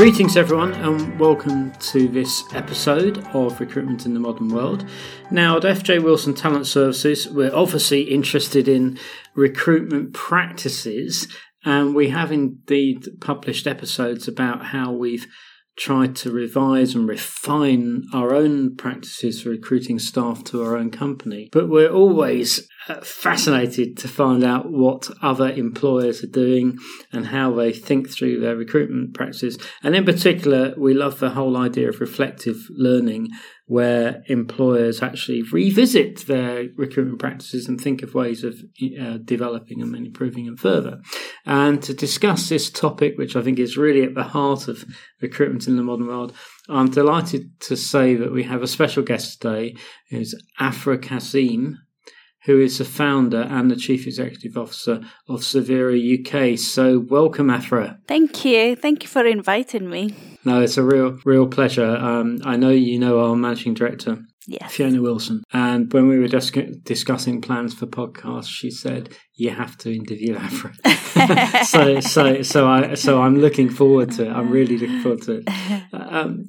Greetings, everyone, and welcome to this episode of Recruitment in the Modern World. Now, at FJ Wilson Talent Services, we're obviously interested in recruitment practices, and we have indeed published episodes about how we've tried to revise and refine our own practices for recruiting staff to our own company. But we're always fascinated to find out what other employers are doing and how they think through their recruitment practices. And in particular, we love the whole idea of reflective learning where employers actually revisit their recruitment practices and think of ways of uh, developing them and improving them further. And to discuss this topic, which I think is really at the heart of recruitment in the modern world, I'm delighted to say that we have a special guest today who's Afrah Qassim, who is the founder and the chief executive officer of Savera UK. So, welcome, Afrah. Thank you. Thank you for inviting me. No, it's a real, real pleasure. Um, I know you know our managing director, yes. Fiona Wilson, and when we were dis- discussing plans for podcasts, she said you have to interview Afrah. so, so, so I, so I'm looking forward to it. I'm really looking forward to it. Um,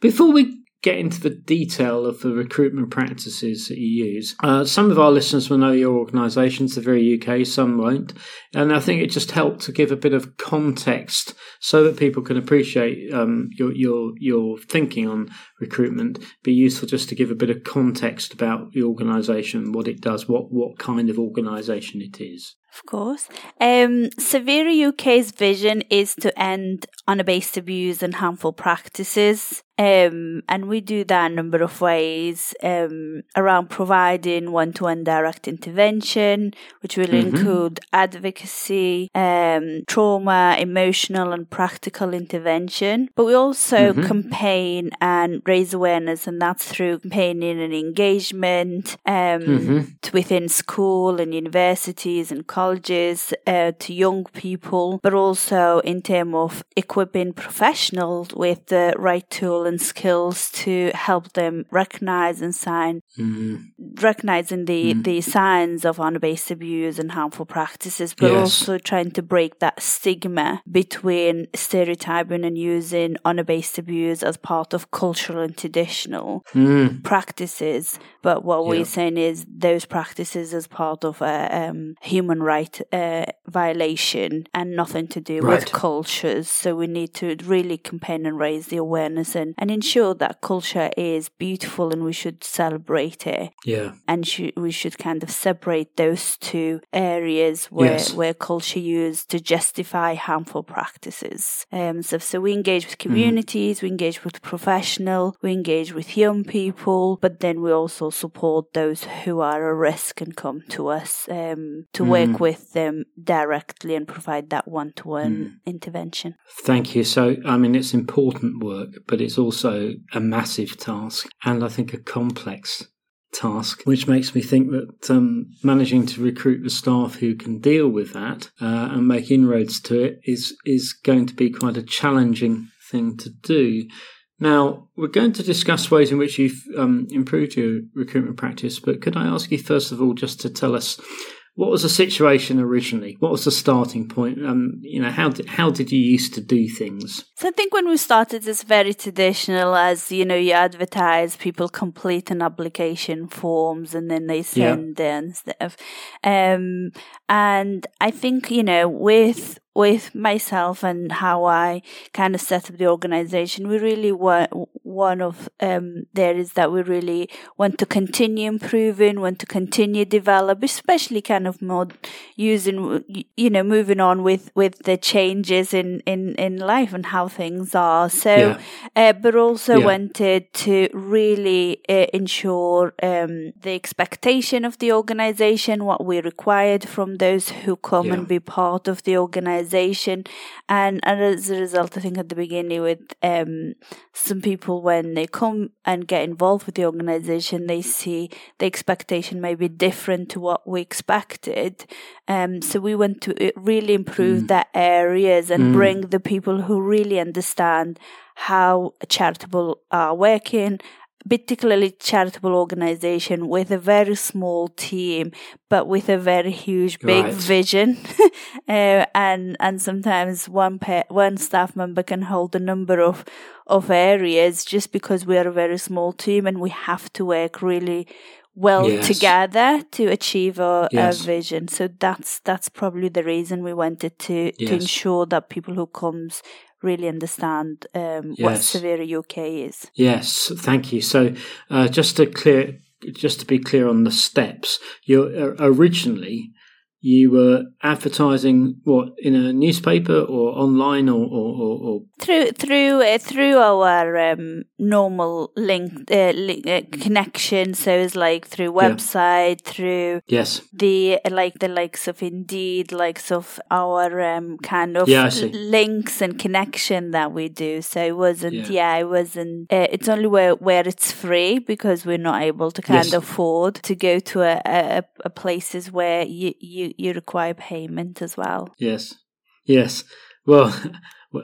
before we get into the detail of the recruitment practices that you use. Uh, some of our listeners will know your organisation, Savera UK, some won't. And I think it just helped to give a bit of context so that people can appreciate um, your, your, your thinking on recruitment. Be useful just to give a bit of context about the organisation, what it does, what, what kind of organisation it is. Of course. Um, Savera UK's vision is to end honour-based abuse and harmful practices. Um, and we do that a number of ways um, around providing one to one direct intervention, which will mm-hmm. include advocacy, um, trauma, emotional, and practical intervention. But we also mm-hmm. campaign and raise awareness, and that's through campaigning and engagement um, mm-hmm. within school and universities and colleges uh, to young people, but also in terms of equipping professionals with the right tool and skills to help them recognize and sign, mm. recognizing the, mm. the signs of honour-based abuse and harmful practices, but yes. also trying to break that stigma between stereotyping and using honour-based abuse as part of cultural and traditional mm. practices. But what yeah. we're saying is those practices as part of a um, human right uh, violation and nothing to do right. with cultures. So we need to really campaign and raise the awareness and, and ensure that culture is beautiful and we should celebrate it. Yeah. And sh- we should kind of separate those two areas where, yes. where culture used to justify harmful practices. Um, so, so we engage with mm-hmm. communities, mm. we engage with professional, we engage with young people, but then we also support those who are at risk and come to us um, to mm. work with them directly and provide that one to one intervention. Thank you. So, I mean, it's important work, but it's also a massive task and I think a complex task, which makes me think that um, managing to recruit the staff who can deal with that uh, and make inroads to it is is going to be quite a challenging thing to do. Now, we're going to discuss ways in which you've um, improved your recruitment practice, but could I ask you first of all just to tell us what was the situation originally? What was the starting point? Um, you know, how did how did you used to do things? So I think when we started, it's very traditional. As you know, you advertise, people complete an application forms, and then they send yeah. and stuff. Um, and I think you know, with with myself and how I kind of set up the organization, we really want one of um, there is that we really want to continue improving, want to continue develop, especially kind of more using, you know, moving on with with the changes in in in life and how things are. So, yeah. uh, but also yeah. wanted to really uh, ensure um, the expectation of the organization, what we required from those who come yeah. and be part of the organization organization. And, and as a result, I think at the beginning with um, some people, when they come and get involved with the organization, they see the expectation may be different to what we expected. Um, so we want to really improve mm. that areas and mm. bring the people who really understand how charitable are working particularly charitable organization with a very small team but with a very huge big Right. vision uh, and and sometimes one pa- one staff member can hold a number of of areas just because we are a very small team and we have to work really well Yes. together to achieve our, Yes. our vision so that's that's probably the reason we wanted to to ensure that people who comes really understand um, what Yes. Savera UK is. Yes, thank you. So, uh, just to clear, just to be clear on the steps, you uh, originally you were advertising what in a newspaper or online or or, or, or Through through uh, through our um, normal link, uh, link uh, connection, so it's like through Yeah. website, through yes, the like the likes of Indeed, likes of our um, kind of Yeah, links and connection that we do. So it wasn't, Yeah. yeah, it wasn't. Uh, it's only where where it's free because we're not able to kind Yes. of afford to go to a, a, a places where you, you you require payment as well. yes, yes. Well.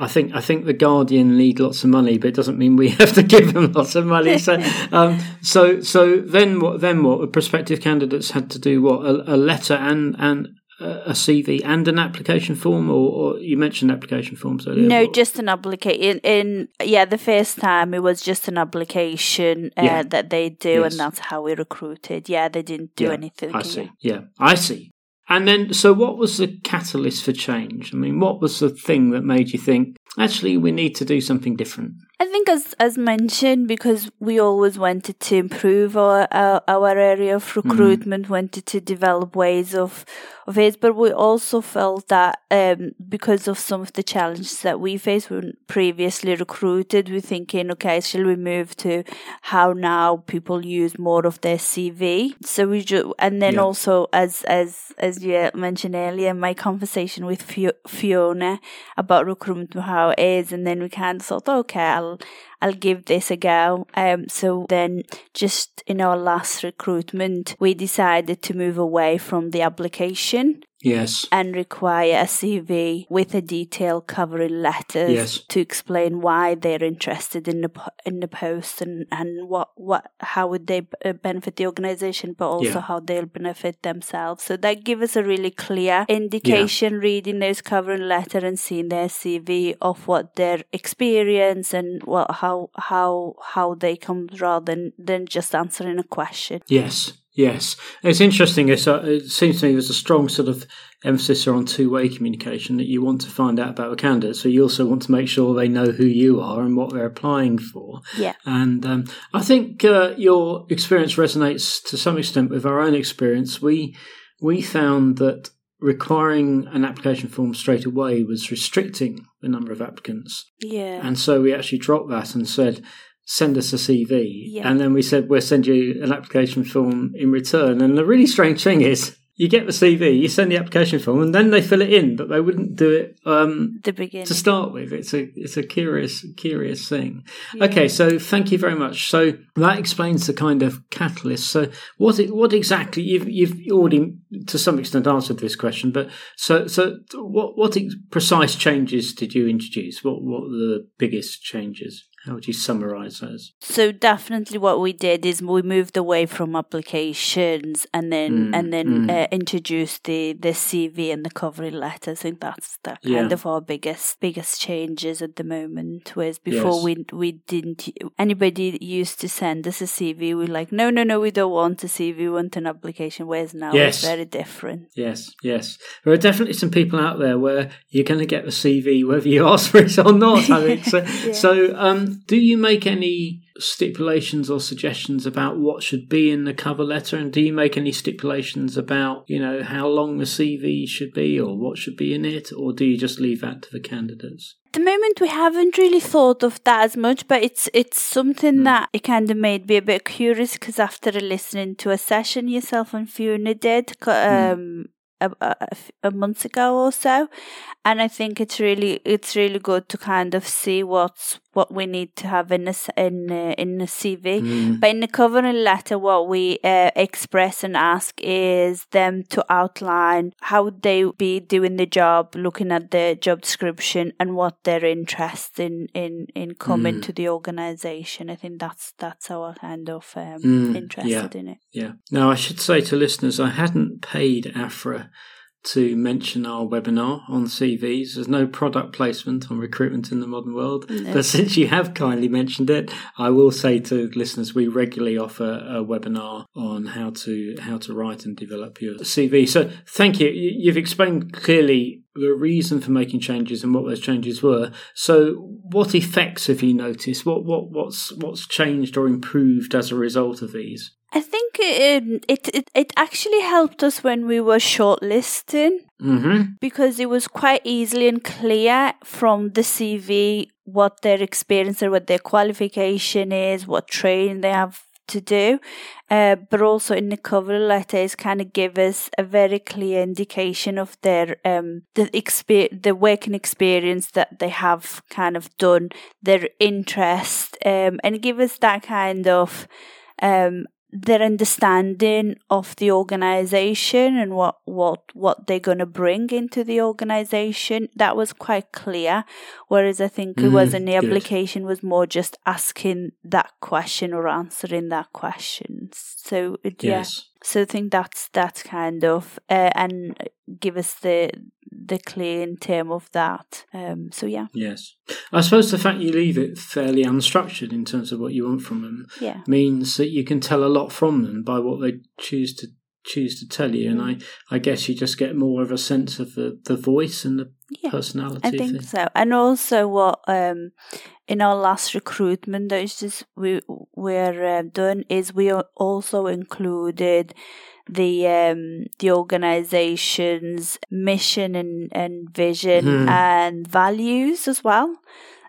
I think I think the Guardian need lots of money, but it doesn't mean we have to give them lots of money. So, um, so so then what? Then what? Prospective candidates had to do what? A, a letter and and a CV and an application form, or, or you mentioned application forms earlier. No, What- just an application. In, in yeah, the first time it was just an application uh, Yeah. that they do, Yes. and that's how we recruited. Yeah, they didn't do Yeah, anything. I see. Yeah, I see. And then, so what was the catalyst for change? I mean, what was the thing that made you think, actually, we need to do something different? I think, as as mentioned, because we always wanted to improve our our, our area of hmm. recruitment, wanted to develop ways of of but we also felt that um, because of some of the challenges that we faced when previously recruited, we're thinking, okay, shall we move to how now people use more of their CV? So we ju- and then Yeah. also as as as you mentioned earlier, my conversation with Fio- Fiona about recruitment, how it is, and then we kind of thought, okay, I'll I'll give this a go. Um, so then, just in our last recruitment, we decided to move away from the application Yes. and require a CV with a detailed covering letter Yes. to explain why they're interested in the in the post and, and what what how would they benefit the organization, but also Yeah. how they'll benefit themselves. So that gives us a really clear indication reading those covering letter and seeing their CV of what their experience and what how how how they come rather than than just answering a question. Yes. Yes. It's interesting. It's, uh, it seems to me there's a strong sort of emphasis on two way communication that you want to find out about a candidate. So you also want to make sure they know who you are and what they're applying for. Yeah. And um, I think uh, your experience resonates to some extent with our own experience. We we found that requiring an application form straight away was restricting the number of applicants, Yeah. and so we actually dropped that and said. Send us a CV, Yeah. and then we said we'll send you an application form in return. And the really strange thing is, you get the CV, you send the application form, and then they fill it in, but they wouldn't do it um, the beginning. to start with. It's a it's a curious curious thing. Okay, so thank you very much. So that explains the kind of catalyst. So what it- what exactly you've you've already to some extent answered this question, but so so what what precise changes did you introduce? What what were the biggest changes? How would you summarize those? So definitely, what we did is we moved away from applications and then Mm, and then mm. uh, introduced the the CV and the covering letter. I think that's that kind of our biggest biggest changes at the moment. Whereas before Yes. we we didn't anybody used to send us a CV. We're like no no no we don't want a CV. We want an application. Whereas now Yes. it's very different. Yes, yes. There are definitely some people out there where you're going to get the CV whether you ask for it or not. I think so. So, um, do you make any stipulations or suggestions about what should be in the cover letter, and do you make any stipulations about you know how long the CV should be or what should be in it, or do you just leave that to the candidates? At the moment, we haven't really thought of that as much, but it's it's something that it kind of made me a bit curious because after listening to a session yourself and Fiona did a um, a, a, a a month ago or so, and I think it's really it's really good to kind of see what's what we need to have in a in a, in a CV. Mm. But in the covering letter, what we uh, express and ask is them to outline how they be doing the job, looking at the job description, and what their interest in in in coming mm. to the organisation. I think that's that's our kind of um, mm. interested yeah. in it. Yeah. Now I should say to listeners, I hadn't paid Afrah to mention our webinar on CVs. There's no product placement on recruitment in the modern world. No. But since you have kindly mentioned it, I will say to listeners we regularly offer a webinar on how to how to write and develop your CV. So thank you. You've explained clearly the reason for making changes and what those changes were. So what effects have you noticed? What what what's what's changed or improved as a result of these? I think it, it, it, it actually helped us when we were shortlisting mm-hmm. because it was quite easily and clear from the CV what their experience or what their qualification is, what training they have to do, uh, but also in the cover letters kind of give us a very clear indication of their um the exper- the working experience that they have kind of done, their interest, um, and give us that kind of um their understanding of the organization and what what what they're going to bring into the organization that was quite clear whereas i think mm, it was in the good. application was more just asking that question or answering that question so yes. So i think that's that's kind of uh, and give us the the clear in term of that. Um, so yeah. Yes, I suppose the fact you leave it fairly unstructured in terms of what you want from them yeah. means that you can tell a lot from them by what they choose to choose to tell you, and I I guess you just get more of a sense of the the voice and the yeah, personality. I think so, and also what um in our last recruitment that is just we we're uh, done is we also included the um, the organization's mission and, and vision mm. and values as well.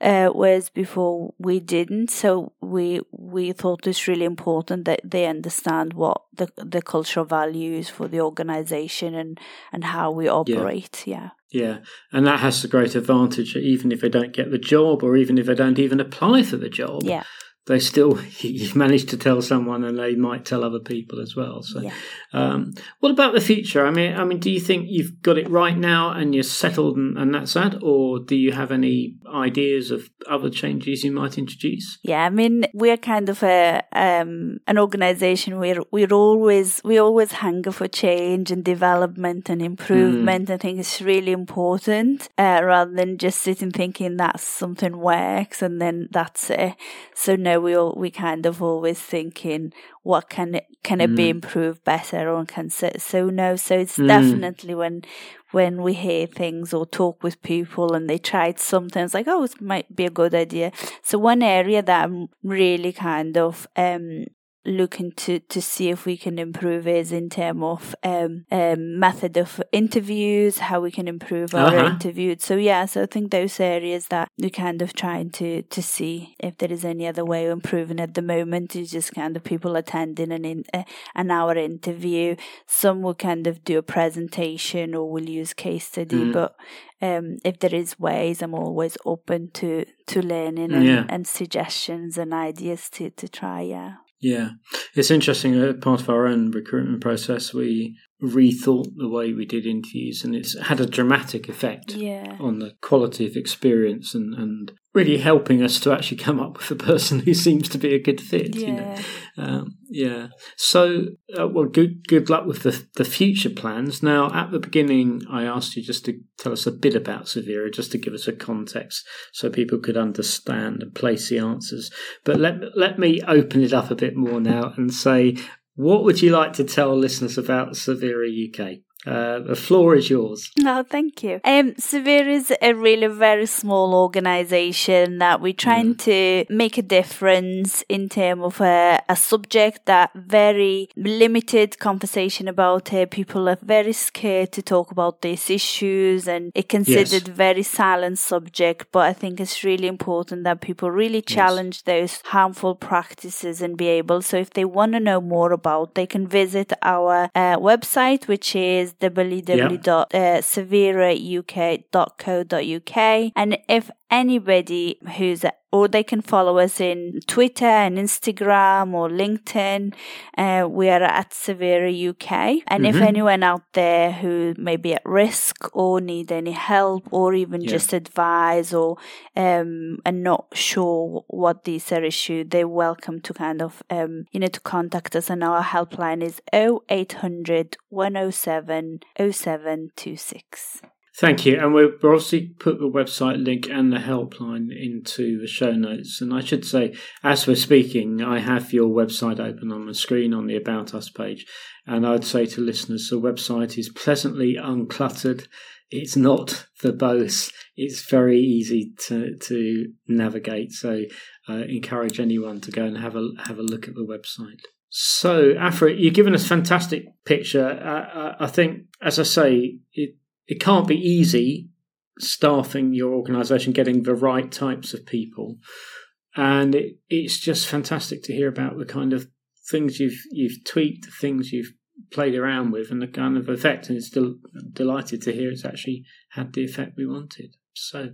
Uh, whereas before we didn't, so we we thought it's really important that they understand what the the cultural values for the organization and and how we operate. Yeah. yeah. Yeah, and that has the great advantage, that even if they don't get the job, or even if they don't even apply for the job. Yeah they still you've managed to tell someone and they might tell other people as well so yeah. um, what about the future i mean i mean do you think you've got it right now and you're settled and, and that's that or do you have any ideas of other changes you might introduce? Yeah i mean we're kind of a um, an organization. Where we're always we always hunger for change and development and improvement. Mm. i think it's really important uh, rather than just sitting thinking that something works and then that's it. So no we all, we kind of always thinking what can it can it mm. be improved better or can so, so no so it's mm. definitely when when we hear things or talk with people and they tried something it's like oh it might be a good idea so one area that i'm really kind of um looking to, to see if we can improve is in terms of um, um, method of interviews, how we can improve our uh-huh. interviews. So yeah, so I think those areas that we're kind of trying to to see if there is any other way of improving at the moment is just kind of people attending an in, uh, an hour interview. Some will kind of do a presentation or will use case study, mm. but um, if there is ways, I'm always open to to learning and, yeah. and suggestions and ideas to to try. Yeah. Yeah, it's interesting. Uh, part of our own recruitment process, we rethought the way we did interviews, and it's had a dramatic effect yeah. on the quality of experience and, and really helping us to actually come up with a person who seems to be a good fit. Yeah. You know? um, yeah. So, uh, well, good good luck with the the future plans. Now, at the beginning, I asked you just to tell us a bit about Savera, just to give us a context, so people could understand and place the answers. But let let me open it up a bit more now and say, what would you like to tell listeners about Savera UK? Uh, the floor is yours. No, thank you. Um, Savera is a really very small organization that we're trying mm. to make a difference in terms of a, a, subject that very limited conversation about it. People are very scared to talk about these issues and it considered yes. very silent subject. But I think it's really important that people really challenge yes. those harmful practices and be able. So if they want to know more about, they can visit our uh, website, which is www.saverauk.co.uk. Uh, and if anybody who's or they can follow us in Twitter and Instagram or LinkedIn. Uh, we are at Savera UK. And mm-hmm. if anyone out there who may be at risk or need any help or even yeah. just advice or um, are not sure what these are issues, they're welcome to kind of um, you know to contact us. And our helpline is 0800 107 0726. Thank you. And we'll obviously put the website link and the helpline into the show notes. And I should say, as we're speaking, I have your website open on the screen on the About Us page. And I'd say to listeners, the website is pleasantly uncluttered. It's not verbose. It's very easy to, to navigate. So uh, encourage anyone to go and have a, have a look at the website. So, Afrah, you've given us fantastic picture. Uh, I think, as I say, it, it can't be easy staffing your organization, getting the right types of people. And it, it's just fantastic to hear about the kind of things you've you've tweaked, the things you've played around with, and the kind of effect. And it's still delighted to hear it's actually had the effect we wanted. So,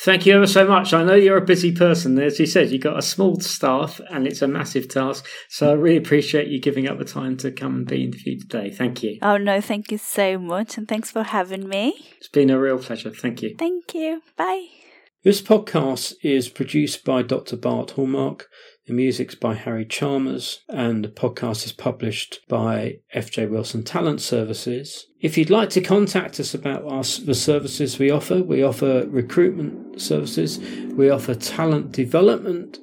thank you ever so much. I know you're a busy person. As you said, you've got a small staff and it's a massive task. So, I really appreciate you giving up the time to come and be interviewed today. Thank you. Oh, no, thank you so much. And thanks for having me. It's been a real pleasure. Thank you. Thank you. Bye. This podcast is produced by Dr. Bart Hallmark the music's by Harry Chalmers, and the podcast is published by FJ Wilson Talent Services. If you'd like to contact us about our, the services we offer, we offer recruitment services, we offer talent development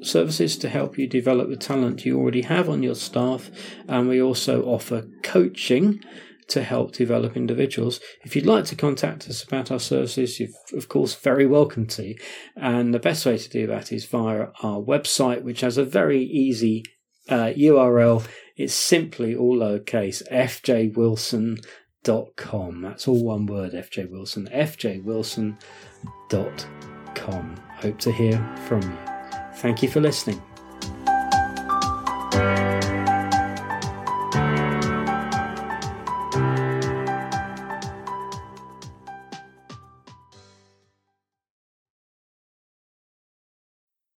services to help you develop the talent you already have on your staff, and we also offer coaching to help develop individuals. If you'd like to contact us about our services, you're of course very welcome to. And the best way to do that is via our website, which has a very easy uh, URL. It's simply all lowercase fjwilson.com. That's all one word, fjwilson. Fjwilson.com. Hope to hear from you. Thank you for listening.